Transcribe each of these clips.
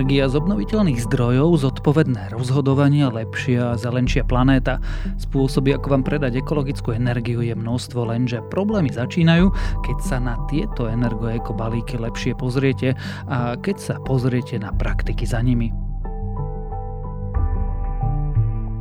energia z obnoviteľných zdrojov, zodpovedné rozhodovanie, lepšia a zelenšia planéta. Spôsoby, ako vám predať ekologickú energiu je množstvo, lenže problémy začínajú, keď sa na tieto energoeko balíky lepšie pozriete a keď sa pozriete na praktiky za nimi.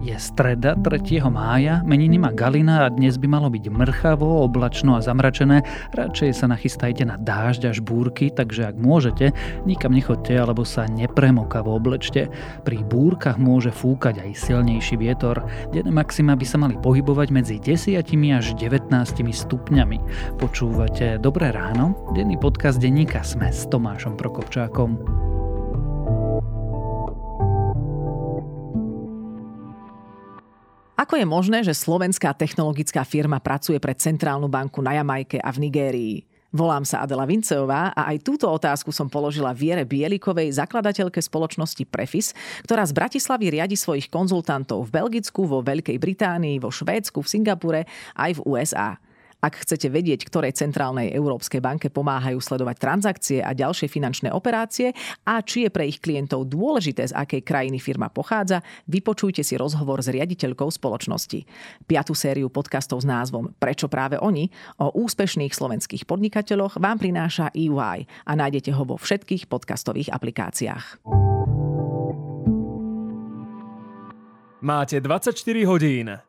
Je streda 3. mája, meniny má Galina a dnes by malo byť mrchavo, oblačno a zamračené. Radšej sa nachystajte na dážď až búrky, takže ak môžete, nikam nechoďte alebo sa nepremokavo oblečte. Pri búrkach môže fúkať aj silnejší vietor. Denné maxima by sa mali pohybovať medzi 10 až 19 stupňami. Počúvate Dobré ráno? Denný podcast denníka Sme s Tomášom Prokopčákom. Ako je možné, že slovenská technologická firma pracuje pre Centrálnu banku na Jamajke a v Nigérii? Volám sa Adela Vinceová a aj túto otázku som položila Viere Bielikovej, zakladateľke spoločnosti Prefis, ktorá z Bratislavy riadi svojich konzultantov v Belgicku, vo Veľkej Británii, vo Švédsku, v Singapure aj v USA. Ak chcete vedieť, ktorej centrálnej Európskej banke pomáhajú sledovať transakcie a ďalšie finančné operácie a či je pre ich klientov dôležité, z akej krajiny firma pochádza, vypočujte si rozhovor s riaditeľkou spoločnosti. Piatú sériu podcastov s názvom Prečo práve oni o úspešných slovenských podnikateľoch vám prináša EY a nájdete ho vo všetkých podcastových aplikáciách. Máte 24 hodín.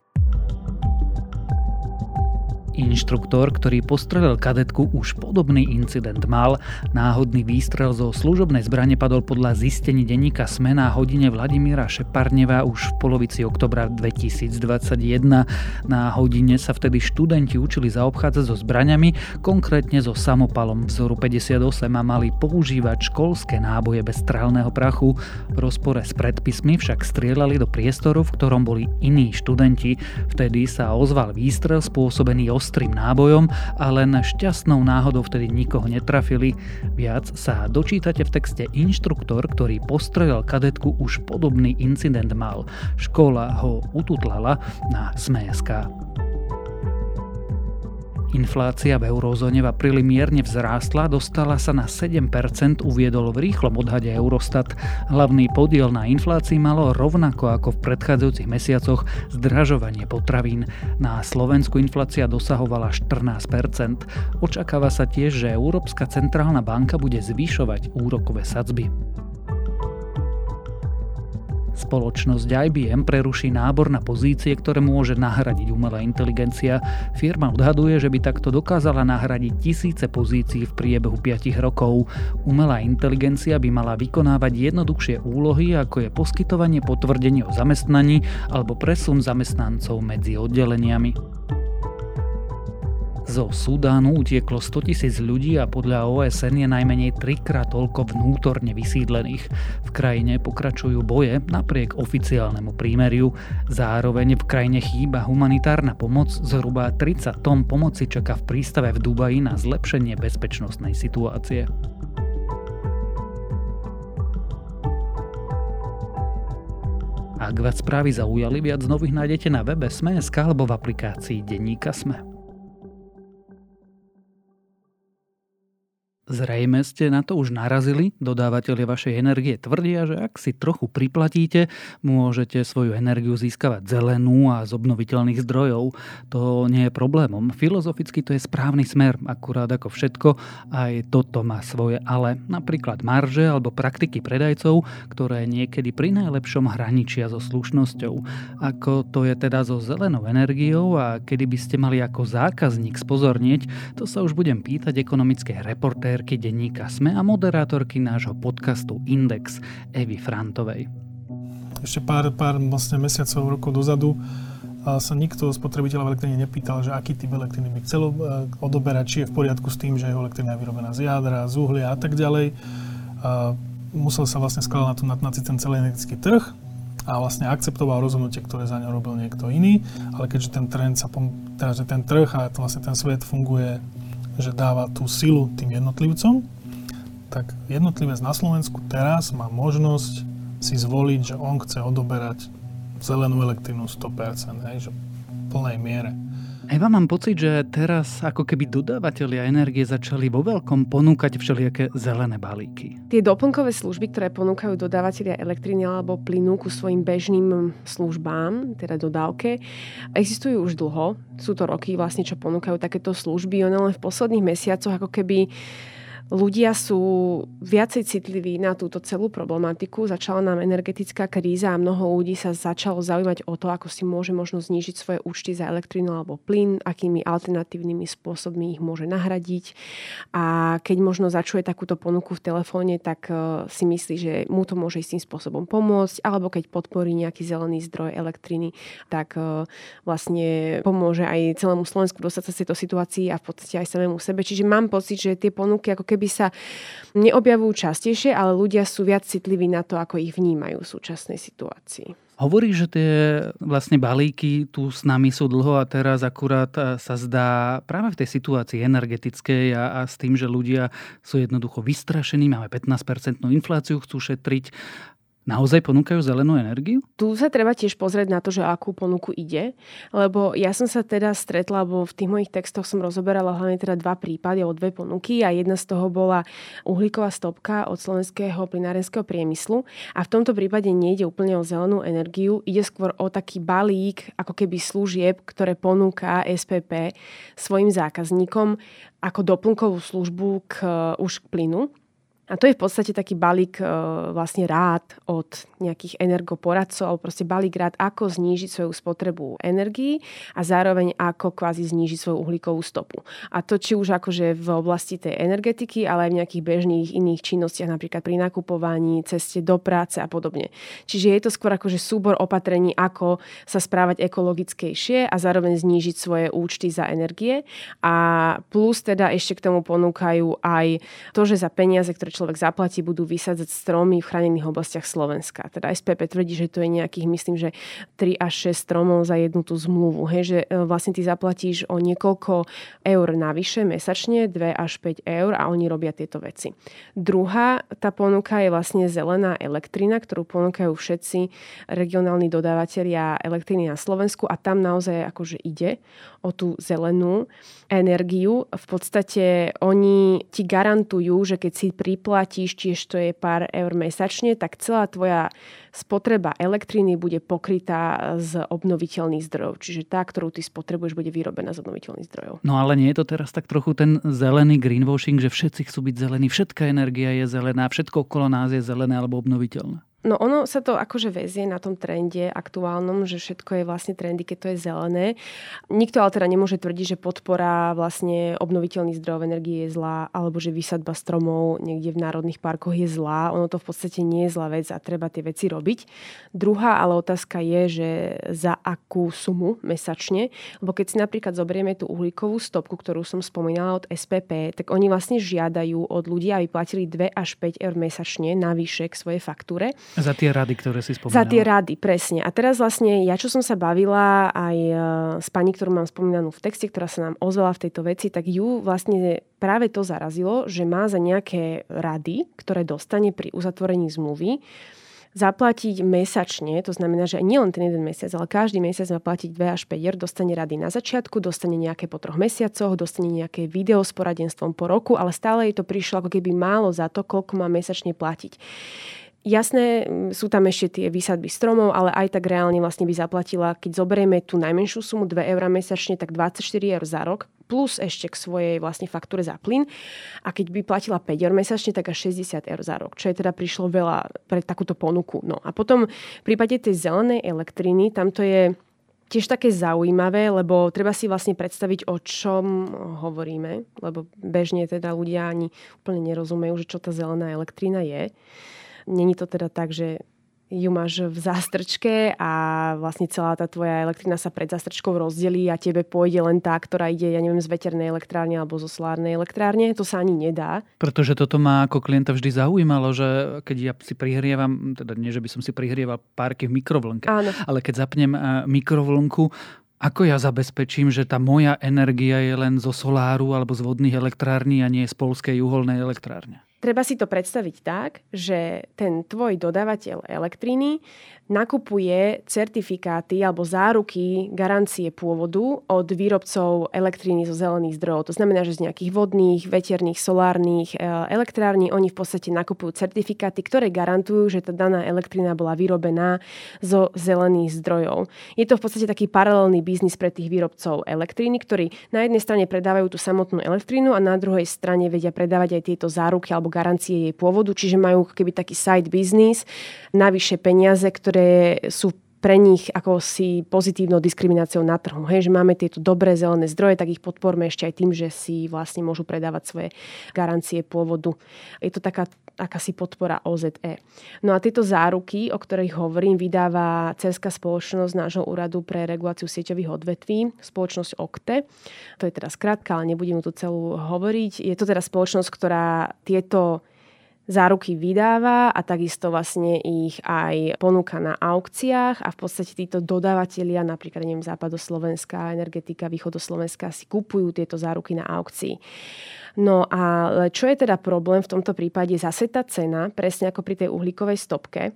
Inštruktor, ktorý postrelil kadetku, už podobný incident mal. Náhodný výstrel zo služobnej zbrane padol podľa zistení denníka SME na hodine Vladimíra Šeparneva už v polovici oktobra 2021. Na hodine sa vtedy študenti učili zaobchádzať so zbraňami, konkrétne so samopalom vzoru 58 a mali používať školské náboje bez strelného prachu. V rozpore s predpismi však strieľali do priestoru, v ktorom boli iní študenti. Vtedy sa ozval výstrel spôsobený ostrým nábojom a len šťastnou náhodou vtedy nikoho netrafili. Viac sa dočítate v texte inštruktor, ktorý postrelil kadetku už podobný incident mal. Škola ho ututlala na SMSK. Inflácia v eurozóne v apríli mierne vzrástla, dostala sa na 7%, uviedol v rýchlom odhade Eurostat. Hlavný podiel na inflácii malo rovnako ako v predchádzajúcich mesiacoch zdražovanie potravín. Na Slovensku inflácia dosahovala 14%. Očakáva sa tiež, že Európska centrálna banka bude zvyšovať úrokové sadzby. Spoločnosť IBM preruší nábor na pozície, ktoré môže nahradiť umelá inteligencia. Firma odhaduje, že by takto dokázala nahradiť tisíce pozícií v priebehu 5 rokov. Umelá inteligencia by mala vykonávať jednoduchšie úlohy, ako je poskytovanie potvrdení o zamestnaní alebo presun zamestnancov medzi oddeleniami. Zo Sudánu utieklo 100 tisíc ľudí a podľa OSN je najmenej trikrát toľko vnútorne vysídlených. V krajine pokračujú boje napriek oficiálnemu prímeriu. Zároveň v krajine chýba humanitárna pomoc. Zhruba 30 tón pomoci čaká v prístave v Dubaji na zlepšenie bezpečnostnej situácie. Ak vás správy zaujali, viac nových nájdete na webe Sme.sk alebo v aplikácii Denníka Sme. Zrejme ste na to už narazili, dodávateľe vašej energie tvrdia, že ak si trochu priplatíte, môžete svoju energiu získavať zelenú a z obnoviteľných zdrojov. To nie je problémom. Filozoficky to je správny smer, akurát ako všetko, aj toto má svoje ale. Napríklad marže alebo praktiky predajcov, ktoré niekedy pri najlepšom hraničia so slušnosťou. Ako to je teda so zelenou energiou a kedy by ste mali ako zákazník spozornieť, to sa už budem pýtať ekonomickej reportér reportérky denníka SME a moderátorky nášho podcastu Index Evy Frantovej. Ešte pár, pár vlastne mesiacov, rokov dozadu sa nikto spotrebiteľa v elektrine nepýtal, že aký typ elektriny by chcel e, odoberať, či je v poriadku s tým, že jeho elektrina je vyrobená z jadra, z uhlia a tak ďalej. Musel sa vlastne skladať na to na, na ten celý energetický trh a vlastne akceptoval rozhodnutie, ktoré za ňo robil niekto iný, ale keďže ten trend sa, teda, že ten trh a vlastne ten svet funguje, že dáva tú silu tým jednotlivcom, tak jednotlivec na Slovensku teraz má možnosť si zvoliť, že on chce odoberať zelenú elektrínu 100%, hej, že v plnej miere. Eva, mám pocit, že teraz ako keby dodávateľia energie začali vo veľkom ponúkať všelijaké zelené balíky. Tie doplnkové služby, ktoré ponúkajú dodávateľia elektriny alebo plynu ku svojim bežným službám, teda dodávke, existujú už dlho. Sú to roky vlastne, čo ponúkajú takéto služby. Ono len v posledných mesiacoch ako keby ľudia sú viacej citliví na túto celú problematiku. Začala nám energetická kríza a mnoho ľudí sa začalo zaujímať o to, ako si môže možno znížiť svoje účty za elektrínu alebo plyn, akými alternatívnymi spôsobmi ich môže nahradiť. A keď možno začuje takúto ponuku v telefóne, tak e, si myslí, že mu to môže istým spôsobom pomôcť, alebo keď podporí nejaký zelený zdroj elektriny, tak e, vlastne pomôže aj celému Slovensku dostať sa z tejto situácii a v podstate aj samému sebe. Čiže mám pocit, že tie ponuky ako keby keby sa neobjavujú častejšie, ale ľudia sú viac citliví na to, ako ich vnímajú v súčasnej situácii. Hovorí, že tie vlastne balíky tu s nami sú dlho a teraz akurát sa zdá práve v tej situácii energetickej a, a s tým, že ľudia sú jednoducho vystrašení, máme 15% infláciu, chcú šetriť, Naozaj ponúkajú zelenú energiu? Tu sa treba tiež pozrieť na to, že akú ponuku ide, lebo ja som sa teda stretla, lebo v tých mojich textoch som rozoberala hlavne teda dva prípady o dve ponuky a jedna z toho bola uhlíková stopka od slovenského plinárenského priemyslu a v tomto prípade nejde úplne o zelenú energiu, ide skôr o taký balík ako keby služieb, ktoré ponúka SPP svojim zákazníkom ako doplnkovú službu k, už k plynu. A to je v podstate taký balík e, vlastne rád od nejakých energoporadcov, alebo proste balík rád, ako znížiť svoju spotrebu energii a zároveň ako kvázi znížiť svoju uhlíkovú stopu. A to či už akože v oblasti tej energetiky, ale aj v nejakých bežných iných činnostiach, napríklad pri nakupovaní, ceste do práce a podobne. Čiže je to skôr akože súbor opatrení, ako sa správať ekologickejšie a zároveň znížiť svoje účty za energie. A plus teda ešte k tomu ponúkajú aj to, že za peniaze, ktoré človek zaplatí, budú vysádzať stromy v chránených oblastiach Slovenska. Teda SPP tvrdí, že to je nejakých, myslím, že 3 až 6 stromov za jednu tú zmluvu. Hej, že e, vlastne ty zaplatíš o niekoľko eur navyše mesačne, 2 až 5 eur a oni robia tieto veci. Druhá tá ponuka je vlastne zelená elektrina, ktorú ponúkajú všetci regionálni dodávateľia elektriny na Slovensku a tam naozaj akože ide o tú zelenú energiu. V podstate oni ti garantujú, že keď si priplatíš, tiež to je pár eur mesačne, tak celá tvoja spotreba elektriny bude pokrytá z obnoviteľných zdrojov. Čiže tá, ktorú ty spotrebuješ, bude vyrobená z obnoviteľných zdrojov. No ale nie je to teraz tak trochu ten zelený greenwashing, že všetci chcú byť zelení, všetká energia je zelená, všetko okolo nás je zelené alebo obnoviteľné? No ono sa to akože väzie na tom trende aktuálnom, že všetko je vlastne trendy, keď to je zelené. Nikto ale teda nemôže tvrdiť, že podpora vlastne obnoviteľných zdrojov energie je zlá, alebo že vysadba stromov niekde v národných parkoch je zlá. Ono to v podstate nie je zlá vec a treba tie veci robiť. Druhá ale otázka je, že za akú sumu mesačne, lebo keď si napríklad zoberieme tú uhlíkovú stopku, ktorú som spomínala od SPP, tak oni vlastne žiadajú od ľudí, aby platili 2 až 5 eur mesačne navyše k svojej faktúre. Za tie rady, ktoré si spomínala. Za tie rady, presne. A teraz vlastne ja, čo som sa bavila aj e, s pani, ktorú mám spomínanú v texte, ktorá sa nám ozvala v tejto veci, tak ju vlastne práve to zarazilo, že má za nejaké rady, ktoré dostane pri uzatvorení zmluvy, zaplatiť mesačne, to znamená, že nie len ten jeden mesiac, ale každý mesiac má platiť 2 až 5 eur, dostane rady na začiatku, dostane nejaké po troch mesiacoch, dostane nejaké video s poradenstvom po roku, ale stále jej to prišlo ako keby málo za to, koľko má mesačne platiť. Jasné, sú tam ešte tie výsadby stromov, ale aj tak reálne vlastne by zaplatila, keď zoberieme tú najmenšiu sumu 2 eur mesačne, tak 24 eur za rok, plus ešte k svojej vlastne faktúre za plyn. A keď by platila 5 eur mesačne, tak až 60 eur za rok, čo je teda prišlo veľa pre takúto ponuku. No a potom v prípade tej zelenej elektriny, tam to je tiež také zaujímavé, lebo treba si vlastne predstaviť, o čom hovoríme, lebo bežne teda ľudia ani úplne nerozumejú, že čo tá zelená elektrina je. Není to teda tak, že ju máš v zástrčke a vlastne celá tá tvoja elektrina sa pred zástrčkou rozdelí a tebe pôjde len tá, ktorá ide, ja neviem, z veternej elektrárne alebo zo solárnej elektrárne. To sa ani nedá. Pretože toto ma ako klienta vždy zaujímalo, že keď ja si prihrievam, teda nie, že by som si prihrieval párky v mikrovlnke, Áno. ale keď zapnem eh, mikrovlnku, ako ja zabezpečím, že tá moja energia je len zo soláru alebo z vodných elektrární a nie z polskej uholnej elektrárne? Treba si to predstaviť tak, že ten tvoj dodávateľ elektriny nakupuje certifikáty alebo záruky garancie pôvodu od výrobcov elektriny zo zelených zdrojov. To znamená, že z nejakých vodných, veterných, solárnych e, elektrární oni v podstate nakupujú certifikáty, ktoré garantujú, že tá daná elektrina bola vyrobená zo zelených zdrojov. Je to v podstate taký paralelný biznis pre tých výrobcov elektriny, ktorí na jednej strane predávajú tú samotnú elektrínu a na druhej strane vedia predávať aj tieto záruky alebo garancie jej pôvodu, čiže majú keby taký side business, navyše peniaze, ktoré sú pre nich ako si pozitívnou diskrimináciou na trhu. Hej, že máme tieto dobré zelené zdroje, tak ich podporme ešte aj tým, že si vlastne môžu predávať svoje garancie pôvodu. Je to taká akási podpora OZE. No a tieto záruky, o ktorých hovorím, vydáva Cerská spoločnosť nášho úradu pre reguláciu sieťových odvetví, spoločnosť OKTE. To je teda skrátka, ale nebudem tu celú hovoriť. Je to teda spoločnosť, ktorá tieto záruky vydáva a takisto vlastne ich aj ponúka na aukciách a v podstate títo dodávateľia, napríklad neviem, západoslovenská energetika, východoslovenská si kupujú tieto záruky na aukcii. No a čo je teda problém v tomto prípade? Zase tá cena, presne ako pri tej uhlíkovej stopke,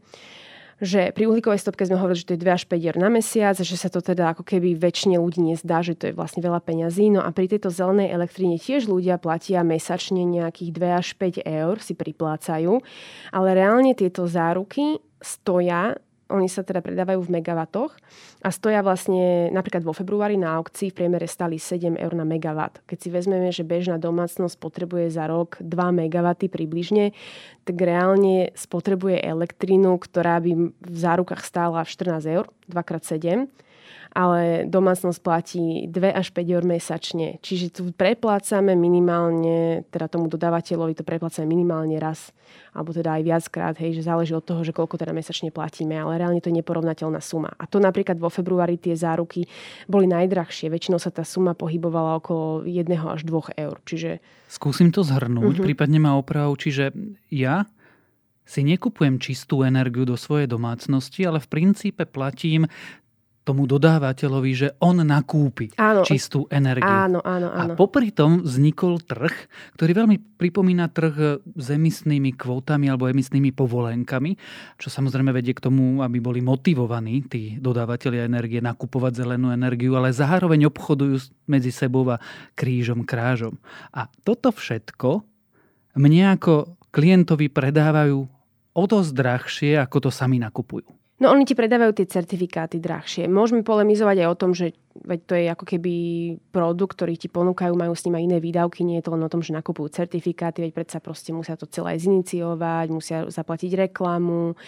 že pri uhlíkovej stopke sme hovorili, že to je 2 až 5 eur na mesiac, že sa to teda ako keby väčšine ľudí nezdá, že to je vlastne veľa peňazí. No a pri tejto zelenej elektrine tiež ľudia platia mesačne nejakých 2 až 5 eur, si priplácajú, ale reálne tieto záruky stoja oni sa teda predávajú v megawatoch a stoja vlastne napríklad vo februári na aukcii v priemere stali 7 eur na megawatt. Keď si vezmeme, že bežná domácnosť potrebuje za rok 2 megawaty približne, tak reálne spotrebuje elektrínu, ktorá by v zárukách stála 14 eur, 2x7 ale domácnosť platí 2 až 5 eur mesačne. Čiže tu preplácame minimálne, teda tomu dodávateľovi to preplácame minimálne raz, alebo teda aj viackrát, hej, že záleží od toho, že koľko teda mesačne platíme, ale reálne to je neporovnateľná suma. A to napríklad vo februári tie záruky boli najdrahšie. Väčšinou sa tá suma pohybovala okolo 1 až 2 eur. Čiže... Skúsim to zhrnúť, uh-huh. prípadne ma oprav. Čiže ja si nekupujem čistú energiu do svojej domácnosti, ale v princípe platím tomu dodávateľovi, že on nakúpi áno, čistú energiu. Áno, áno, áno. A popri tom vznikol trh, ktorý veľmi pripomína trh s emisnými kvótami alebo emisnými povolenkami, čo samozrejme vedie k tomu, aby boli motivovaní tí dodávateľia energie nakupovať zelenú energiu, ale zároveň obchodujú medzi sebou a krížom krážom. A toto všetko mne ako klientovi predávajú o dosť drahšie, ako to sami nakupujú. No oni ti predávajú tie certifikáty drahšie. Môžeme polemizovať aj o tom, že veď to je ako keby produkt, ktorý ti ponúkajú, majú s ním aj iné výdavky, nie je to len o tom, že nakupujú certifikáty, veď predsa proste musia to celé ziniciovať, musia zaplatiť reklamu.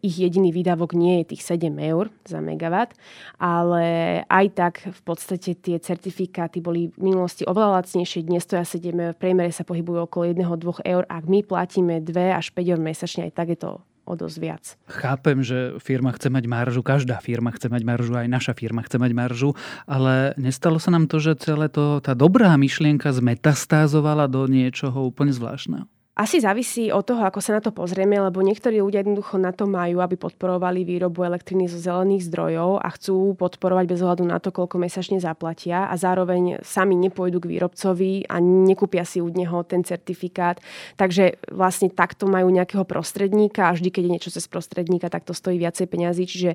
Ich jediný výdavok nie je tých 7 eur za megawatt, ale aj tak v podstate tie certifikáty boli v minulosti oveľa lacnejšie, dnes stoja 7 eur, v priemere sa pohybujú okolo 1-2 eur, ak my platíme 2 až 5 eur mesačne, aj tak je to o dosť viac. Chápem, že firma chce mať maržu, každá firma chce mať maržu, aj naša firma chce mať maržu, ale nestalo sa nám to, že celé to, tá dobrá myšlienka zmetastázovala do niečoho úplne zvláštneho? Asi závisí od toho, ako sa na to pozrieme, lebo niektorí ľudia jednoducho na to majú, aby podporovali výrobu elektriny zo zelených zdrojov a chcú podporovať bez ohľadu na to, koľko mesačne zaplatia a zároveň sami nepôjdu k výrobcovi a nekúpia si u neho ten certifikát. Takže vlastne takto majú nejakého prostredníka a vždy, keď je niečo cez prostredníka, tak to stojí viacej peňazí. Čiže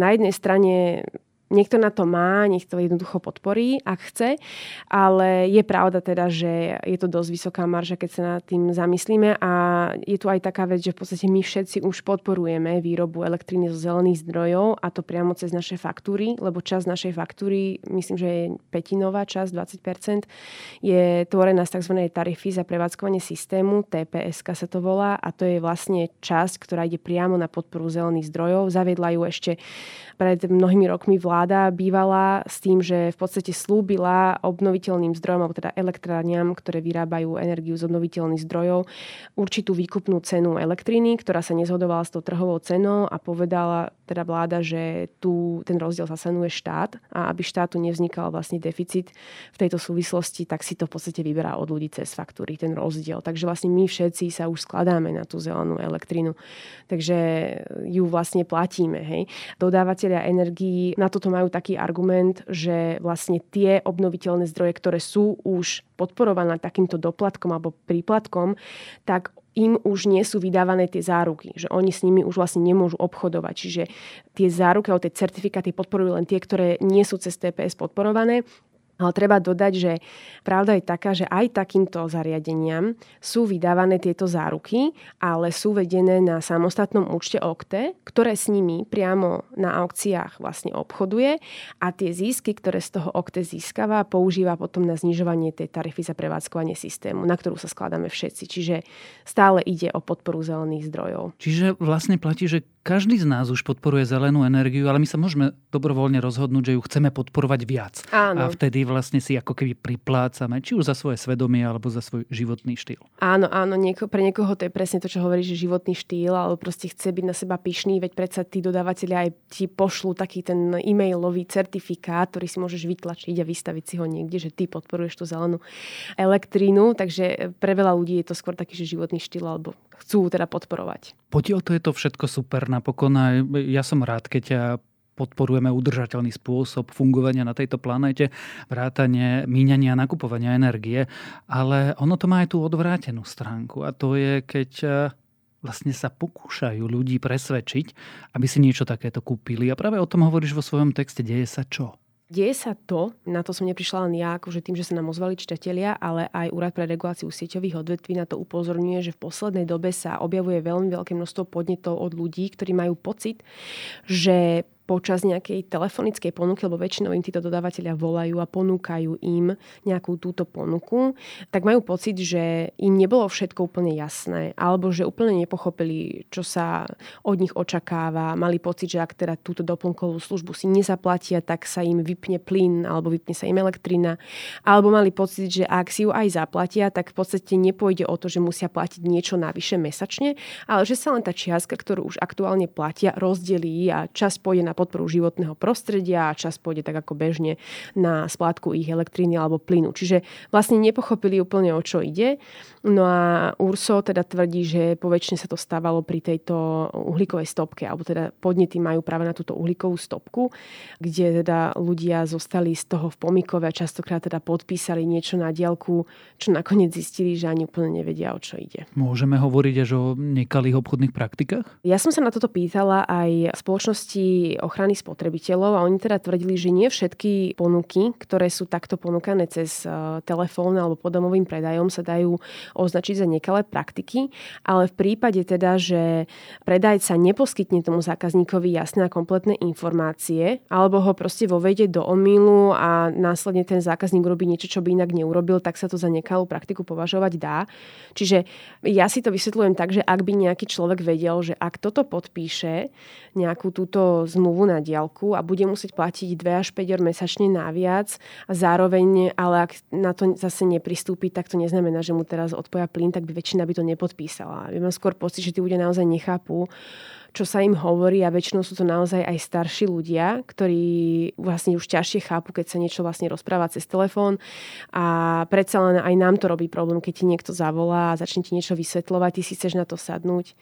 na jednej strane Niekto na to má, nech to jednoducho podporí, ak chce, ale je pravda teda, že je to dosť vysoká marža, keď sa nad tým zamyslíme a je tu aj taká vec, že v podstate my všetci už podporujeme výrobu elektriny zo zelených zdrojov a to priamo cez naše faktúry, lebo časť našej faktúry, myslím, že je petinová časť, 20%, je tvorená z tzv. tarify za prevádzkovanie systému, TPS sa to volá a to je vlastne časť, ktorá ide priamo na podporu zelených zdrojov. Zaviedla ju ešte pred mnohými rokmi vláda vláda bývala s tým, že v podstate slúbila obnoviteľným zdrojom, alebo teda elektrárňam, ktoré vyrábajú energiu z obnoviteľných zdrojov, určitú výkupnú cenu elektriny, ktorá sa nezhodovala s tou trhovou cenou a povedala teda vláda, že tu ten rozdiel zasanuje štát a aby štátu nevznikal vlastne deficit v tejto súvislosti, tak si to v podstate vyberá od ľudí cez faktúry, ten rozdiel. Takže vlastne my všetci sa už skladáme na tú zelenú elektrinu. Takže ju vlastne platíme. Hej. Dodávateľia energií na toto majú taký argument, že vlastne tie obnoviteľné zdroje, ktoré sú už podporované takýmto doplatkom alebo príplatkom, tak im už nie sú vydávané tie záruky, že oni s nimi už vlastne nemôžu obchodovať. Čiže tie záruky alebo tie certifikáty podporujú len tie, ktoré nie sú cez TPS podporované ale treba dodať, že pravda je taká, že aj takýmto zariadeniam sú vydávané tieto záruky, ale sú vedené na samostatnom účte OKTE, ktoré s nimi priamo na aukciách vlastne obchoduje a tie zisky, ktoré z toho OKTE získava, používa potom na znižovanie tej tarify za prevádzkovanie systému, na ktorú sa skladáme všetci. Čiže stále ide o podporu zelených zdrojov. Čiže vlastne platí, že každý z nás už podporuje zelenú energiu, ale my sa môžeme dobrovoľne rozhodnúť, že ju chceme podporovať viac. Áno. A vtedy vlastne si ako keby priplácame, či už za svoje svedomie, alebo za svoj životný štýl. Áno, áno, nieko, pre niekoho to je presne to, čo hovorí, že životný štýl, alebo proste chce byť na seba pyšný, veď predsa tí dodávateľi aj ti pošlú taký ten e-mailový certifikát, ktorý si môžeš vytlačiť a vystaviť si ho niekde, že ty podporuješ tú zelenú elektrínu, takže pre veľa ľudí je to skôr taký, že životný štýl, alebo chcú teda podporovať. Potiaľ to je to všetko super napokon ja som rád, keď ťa podporujeme udržateľný spôsob fungovania na tejto planéte, vrátanie míňania a nakupovania energie, ale ono to má aj tú odvrátenú stránku a to je, keď e, vlastne sa pokúšajú ľudí presvedčiť, aby si niečo takéto kúpili. A práve o tom hovoríš vo svojom texte. Deje sa čo? Deje sa to, na to som neprišla len ja, akože tým, že sa nám ozvali čitatelia, ale aj Úrad pre reguláciu sieťových odvetví na to upozorňuje, že v poslednej dobe sa objavuje veľmi veľké množstvo podnetov od ľudí, ktorí majú pocit, že počas nejakej telefonickej ponuky, lebo väčšinou im títo dodávateľia volajú a ponúkajú im nejakú túto ponuku, tak majú pocit, že im nebolo všetko úplne jasné, alebo že úplne nepochopili, čo sa od nich očakáva. Mali pocit, že ak teda túto doplnkovú službu si nezaplatia, tak sa im vypne plyn alebo vypne sa im elektrina. Alebo mali pocit, že ak si ju aj zaplatia, tak v podstate nepôjde o to, že musia platiť niečo navyše mesačne, ale že sa len tá čiastka, ktorú už aktuálne platia, rozdelí a čas pôjde na podporu životného prostredia a čas pôjde tak ako bežne na splátku ich elektriny alebo plynu. Čiže vlastne nepochopili úplne o čo ide. No a Urso teda tvrdí, že po väčšine sa to stávalo pri tejto uhlíkovej stopke, alebo teda podnety majú práve na túto uhlíkovú stopku, kde teda ľudia zostali z toho v pomikove a častokrát teda podpísali niečo na dielku, čo nakoniec zistili, že ani úplne nevedia, o čo ide. Môžeme hovoriť až o nekalých obchodných praktikách? Ja som sa na toto pýtala aj spoločnosti ochrany spotrebiteľov a oni teda tvrdili, že nie všetky ponuky, ktoré sú takto ponúkané cez e, telefón alebo podomovým predajom sa dajú označiť za nekalé praktiky, ale v prípade teda, že predajca neposkytne tomu zákazníkovi jasné a kompletné informácie alebo ho proste vovede do omylu a následne ten zákazník urobí niečo, čo by inak neurobil, tak sa to za nekalú praktiku považovať dá. Čiže ja si to vysvetľujem tak, že ak by nejaký človek vedel, že ak toto podpíše, nejakú túto zmluvu zmluvu na diálku a bude musieť platiť 2 až 5 eur mesačne naviac a zároveň, ale ak na to zase nepristúpi, tak to neznamená, že mu teraz odpoja plyn, tak by väčšina by to nepodpísala. Ja mám skôr pocit, že tí ľudia naozaj nechápu, čo sa im hovorí a väčšinou sú to naozaj aj starší ľudia, ktorí vlastne už ťažšie chápu, keď sa niečo vlastne rozpráva cez telefón a predsa len aj nám to robí problém, keď ti niekto zavolá a začne ti niečo vysvetľovať, ty si chceš na to sadnúť,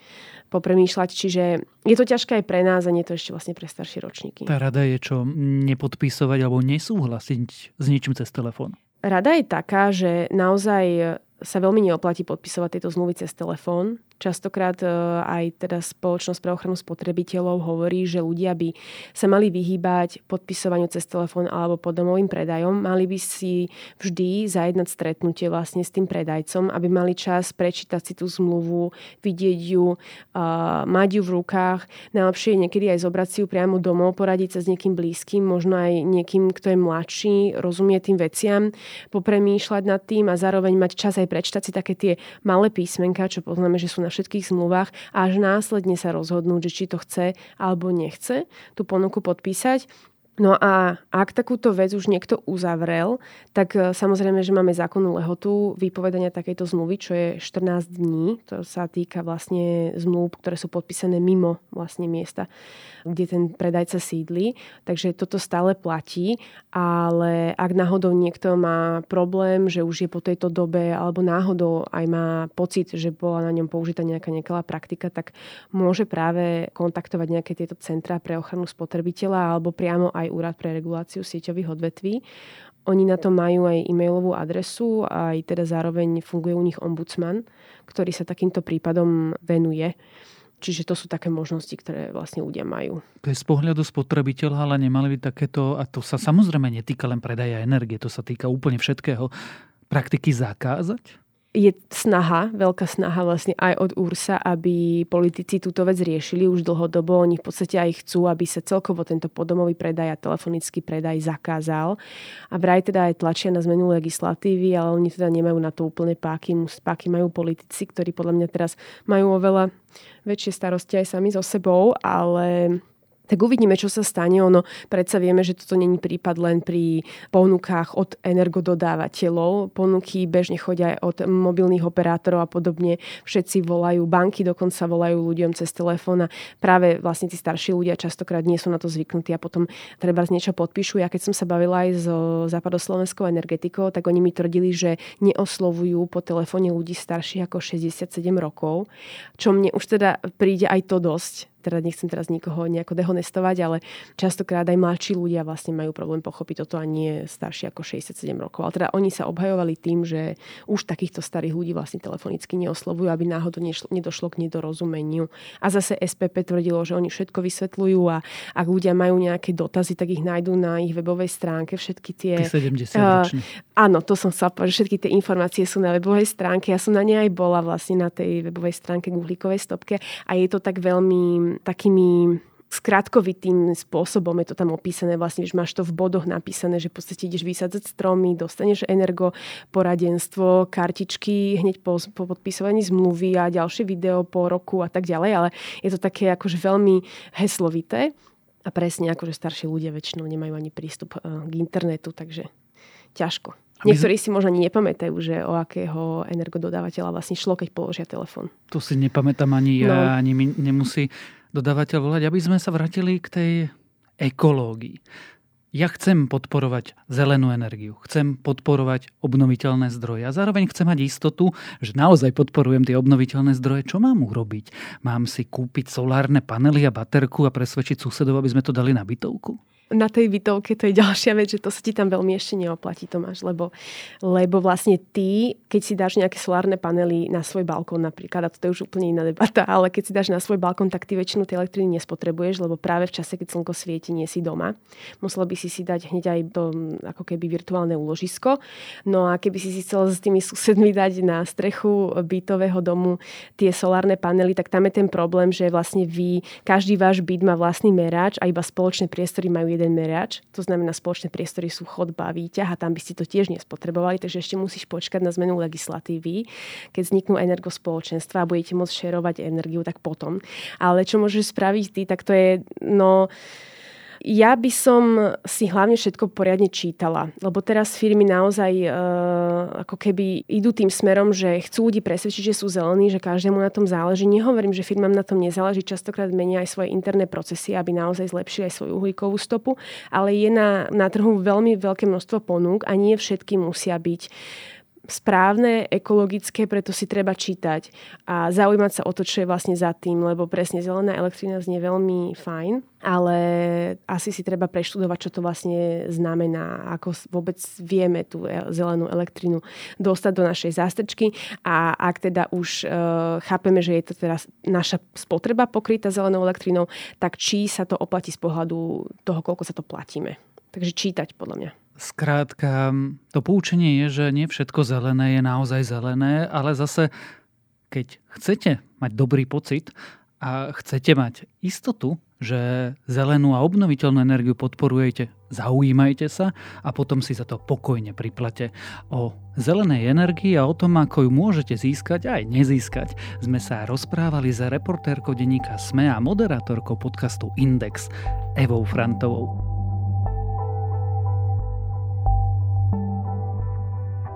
popremýšľať, čiže je to ťažké aj pre nás a nie to ešte vlastne pre staršie ročníky. Tá rada je čo, nepodpísovať alebo nesúhlasiť s niečím cez telefón? Rada je taká, že naozaj sa veľmi neoplatí podpisovať tieto zmluvy cez telefón. Častokrát e, aj teda spoločnosť pre ochranu spotrebiteľov hovorí, že ľudia by sa mali vyhýbať podpisovaniu cez telefón alebo podomovým predajom. Mali by si vždy zajednať stretnutie vlastne s tým predajcom, aby mali čas prečítať si tú zmluvu, vidieť ju, mať ju v rukách. Najlepšie je niekedy aj zobrať si ju priamo domov, poradiť sa s niekým blízkym, možno aj niekým, kto je mladší, rozumie tým veciam, popremýšľať nad tým a zároveň mať čas aj prečítať si také tie malé písmenka, čo poznáme, že sú na všetkých zmluvách a až následne sa rozhodnúť, že či to chce alebo nechce tú ponuku podpísať. No a ak takúto vec už niekto uzavrel, tak e, samozrejme, že máme zákonnú lehotu vypovedania takejto zmluvy, čo je 14 dní. To sa týka vlastne zmluv, ktoré sú podpísané mimo vlastne miesta, kde ten predajca sídli. Takže toto stále platí, ale ak náhodou niekto má problém, že už je po tejto dobe, alebo náhodou aj má pocit, že bola na ňom použitá nejaká nekalá praktika, tak môže práve kontaktovať nejaké tieto centrá pre ochranu spotrebiteľa alebo priamo aj aj Úrad pre reguláciu sieťových odvetví. Oni na to majú aj e-mailovú adresu aj teda zároveň funguje u nich ombudsman, ktorý sa takýmto prípadom venuje. Čiže to sú také možnosti, ktoré vlastne ľudia majú. To je z pohľadu spotrebiteľa, ale nemali by takéto, a to sa samozrejme netýka len predaja energie, to sa týka úplne všetkého, praktiky zakázať? Je snaha, veľká snaha vlastne aj od URSA, aby politici túto vec riešili už dlhodobo. Oni v podstate aj chcú, aby sa celkovo tento podomový predaj a telefonický predaj zakázal. A vraj teda aj tlačia na zmenu legislatívy, ale oni teda nemajú na to úplne páky. Páky majú politici, ktorí podľa mňa teraz majú oveľa väčšie starosti aj sami so sebou, ale tak uvidíme, čo sa stane. Ono predsa vieme, že toto není prípad len pri ponukách od energododávateľov. Ponuky bežne chodia aj od mobilných operátorov a podobne. Všetci volajú, banky dokonca volajú ľuďom cez telefón a práve vlastne tí starší ľudia častokrát nie sú na to zvyknutí a potom treba z niečo podpíšu. Ja keď som sa bavila aj so západoslovenskou energetikou, tak oni mi tvrdili, že neoslovujú po telefóne ľudí starších ako 67 rokov, čo mne už teda príde aj to dosť teda nechcem teraz nikoho nejako dehonestovať, ale častokrát aj mladší ľudia vlastne majú problém pochopiť toto a nie starší ako 67 rokov. Ale teda oni sa obhajovali tým, že už takýchto starých ľudí vlastne telefonicky neoslovujú, aby náhodou nedošlo k nedorozumeniu. A zase SPP tvrdilo, že oni všetko vysvetľujú a ak ľudia majú nejaké dotazy, tak ich nájdú na ich webovej stránke. Všetky tie... Ty 70 uh, Áno, to som sa povedať, všetky tie informácie sú na webovej stránke. Ja som na nej aj bola vlastne na tej webovej stránke Googlíkovej stopke a je to tak veľmi takými skratkovitým spôsobom je to tam opísané, vlastne, že máš to v bodoch napísané, že v podstate ideš vysádzať stromy, dostaneš energo, poradenstvo, kartičky hneď po, po podpisovaní zmluvy a ďalšie video po roku a tak ďalej, ale je to také akože veľmi heslovité a presne akože starší ľudia väčšinou nemajú ani prístup eh, k internetu, takže ťažko. Niektorí si možno ani nepamätajú, že o akého energododávateľa vlastne šlo, keď položia telefón. To si nepamätám ani ja, no. ani mi nemusí dodávateľ volať. Aby sme sa vrátili k tej ekológii. Ja chcem podporovať zelenú energiu, chcem podporovať obnoviteľné zdroje a zároveň chcem mať istotu, že naozaj podporujem tie obnoviteľné zdroje. Čo mám urobiť? Mám si kúpiť solárne panely a baterku a presvedčiť susedov, aby sme to dali na bytovku? Na tej bytovke to je ďalšia vec, že to sa ti tam veľmi ešte neoplatí, Tomáš, lebo, lebo vlastne ty, keď si dáš nejaké solárne panely na svoj balkón napríklad, a to je už úplne iná debata, ale keď si dáš na svoj balkón, tak ty väčšinu tej elektriny nespotrebuješ, lebo práve v čase, keď slnko svieti, nie si doma. Musel by si si dať hneď aj to ako keby virtuálne úložisko. No a keby si si chcel s tými susedmi dať na strechu bytového domu tie solárne panely, tak tam je ten problém, že vlastne vy, každý váš byt má vlastný merač a iba spoločné priestory majú jeden jeden merač, to znamená spoločné priestory sú chodba, výťah a tam by ste to tiež nespotrebovali, takže ešte musíš počkať na zmenu legislatívy. Keď vzniknú energospoločenstva a budete môcť šerovať energiu, tak potom. Ale čo môžeš spraviť ty, tak to je, no, ja by som si hlavne všetko poriadne čítala, lebo teraz firmy naozaj e, ako keby idú tým smerom, že chcú ľudí presvedčiť, že sú zelení, že každému na tom záleží. Nehovorím, že firmám na tom nezáleží, častokrát menia aj svoje interné procesy, aby naozaj zlepšili aj svoju uhlíkovú stopu, ale je na, na trhu veľmi veľké množstvo ponúk a nie všetky musia byť správne, ekologické, preto si treba čítať a zaujímať sa o to, čo je vlastne za tým, lebo presne zelená elektrina znie veľmi fajn, ale asi si treba preštudovať, čo to vlastne znamená, ako vôbec vieme tú e, zelenú elektrinu dostať do našej zástrčky a ak teda už e, chápeme, že je to teraz naša spotreba pokrytá zelenou elektrinou, tak či sa to oplatí z pohľadu toho, koľko sa to platíme. Takže čítať podľa mňa. Skrátka, to poučenie je, že nie všetko zelené je naozaj zelené, ale zase, keď chcete mať dobrý pocit a chcete mať istotu, že zelenú a obnoviteľnú energiu podporujete, zaujímajte sa a potom si za to pokojne priplate. O zelenej energii a o tom, ako ju môžete získať aj nezískať, sme sa rozprávali za reportérkou denníka SME a moderátorkou podcastu Index Evou Frantovou.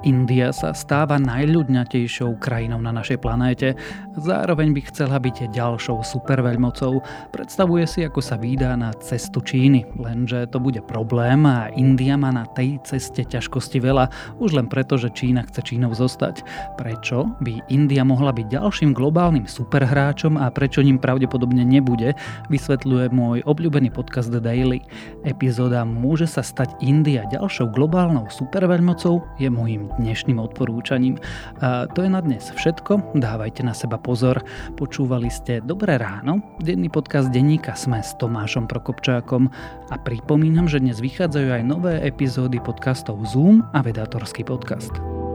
India sa stáva najľudňatejšou krajinou na našej planéte, zároveň by chcela byť ďalšou superveľmocou. Predstavuje si, ako sa vydá na cestu Číny, lenže to bude problém a India má na tej ceste ťažkosti veľa, už len preto, že Čína chce Čínou zostať. Prečo by India mohla byť ďalším globálnym superhráčom a prečo ním pravdepodobne nebude, vysvetľuje môj obľúbený podcast The Daily. Epizóda Môže sa stať India ďalšou globálnou superveľmocou je môjim dnešným odporúčaním. A to je na dnes všetko, dávajte na seba pozor. Počúvali ste Dobré ráno, denný podcast denníka Sme s Tomášom Prokopčákom a pripomínam, že dnes vychádzajú aj nové epizódy podcastov Zoom a Vedátorský podcast.